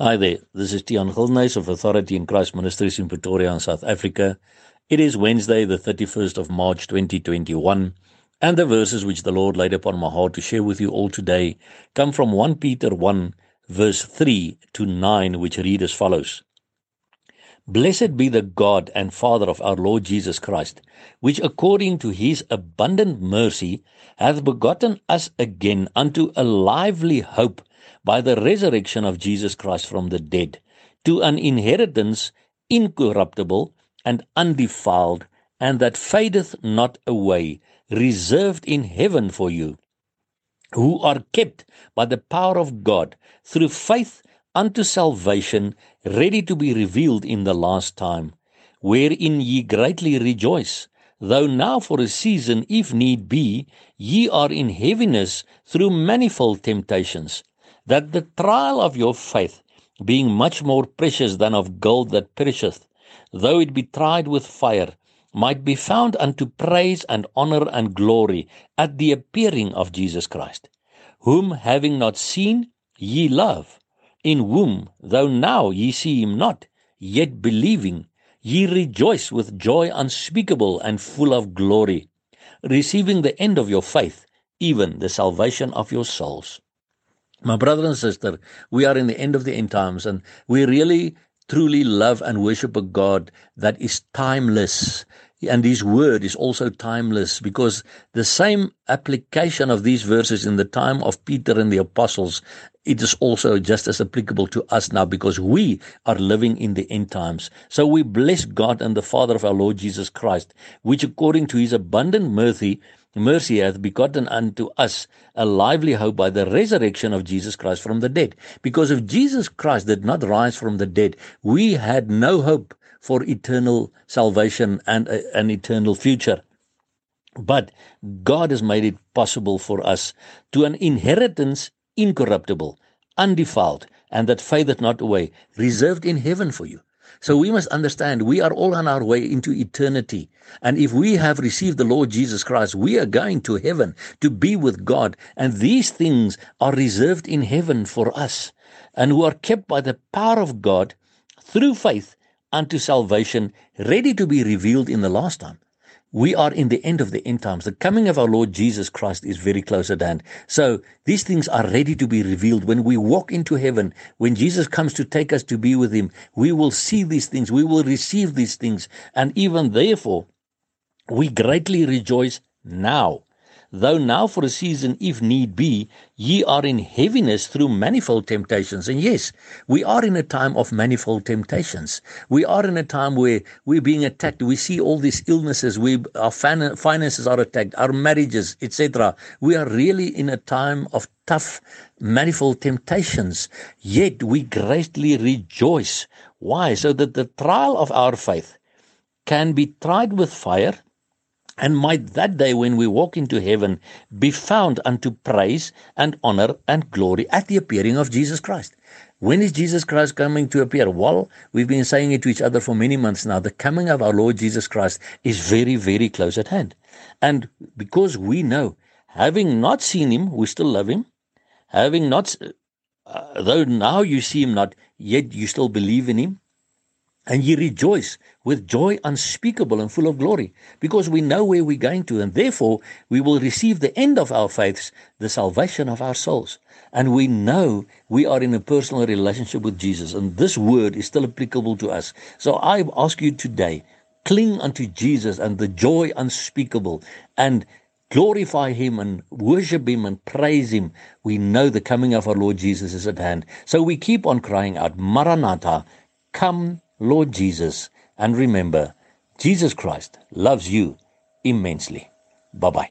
Hi there, this is Tian Gilnys of Authority in Christ Ministries in Pretoria in South Africa. It is Wednesday, the 31st of March 2021, and the verses which the Lord laid upon my heart to share with you all today come from 1 Peter 1, verse 3 to 9, which read as follows Blessed be the God and Father of our Lord Jesus Christ, which according to his abundant mercy hath begotten us again unto a lively hope by the resurrection of Jesus Christ from the dead, to an inheritance incorruptible and undefiled, and that fadeth not away, reserved in heaven for you, who are kept by the power of God through faith unto salvation, ready to be revealed in the last time, wherein ye greatly rejoice, though now for a season, if need be, ye are in heaviness through manifold temptations that the trial of your faith, being much more precious than of gold that perisheth, though it be tried with fire, might be found unto praise and honor and glory at the appearing of Jesus Christ, whom having not seen, ye love, in whom, though now ye see him not, yet believing, ye rejoice with joy unspeakable and full of glory, receiving the end of your faith, even the salvation of your souls. My brother and sister, we are in the end of the end times and we really truly love and worship a God that is timeless. And his word is also timeless because the same application of these verses in the time of Peter and the apostles, it is also just as applicable to us now because we are living in the end times. So we bless God and the Father of our Lord Jesus Christ, which according to his abundant mercy mercy hath begotten unto us a lively hope by the resurrection of Jesus Christ from the dead. Because if Jesus Christ did not rise from the dead, we had no hope for eternal salvation and a, an eternal future. But God has made it possible for us to an inheritance incorruptible, undefiled, and that fadeth not away, reserved in heaven for you. So we must understand we are all on our way into eternity. And if we have received the Lord Jesus Christ, we are going to heaven to be with God. And these things are reserved in heaven for us and who are kept by the power of God through faith unto salvation, ready to be revealed in the last time we are in the end of the end times. The coming of our Lord Jesus Christ is very close at hand. So these things are ready to be revealed. When we walk into heaven, when Jesus comes to take us to be with him, we will see these things. We will receive these things. And even therefore, we greatly rejoice now though now for a season, if need be, ye are in heaviness through manifold temptations. And yes, we are in a time of manifold temptations. We are in a time where we're being attacked. We see all these illnesses. We, our finances are attacked, our marriages, etc. We are really in a time of tough, manifold temptations. Yet we greatly rejoice. Why? So that the trial of our faith can be tried with fire and might that day when we walk into heaven be found unto praise and honor and glory at the appearing of Jesus Christ. When is Jesus Christ coming to appear? Well, we've been saying it to each other for many months now. The coming of our Lord Jesus Christ is very, very close at hand. And because we know, having not seen him, we still love him. Having not, uh, though now you see him not, yet you still believe in him and ye rejoice with joy unspeakable and full of glory, because we know where we're going to, and therefore we will receive the end of our faiths, the salvation of our souls. And we know we are in a personal relationship with Jesus, and this word is still applicable to us. So I ask you today, cling unto Jesus and the joy unspeakable, and glorify him and worship him and praise him. We know the coming of our Lord Jesus is at hand. So we keep on crying out, Maranatha, come Lord Jesus, and remember, Jesus Christ loves you immensely. Bye bye.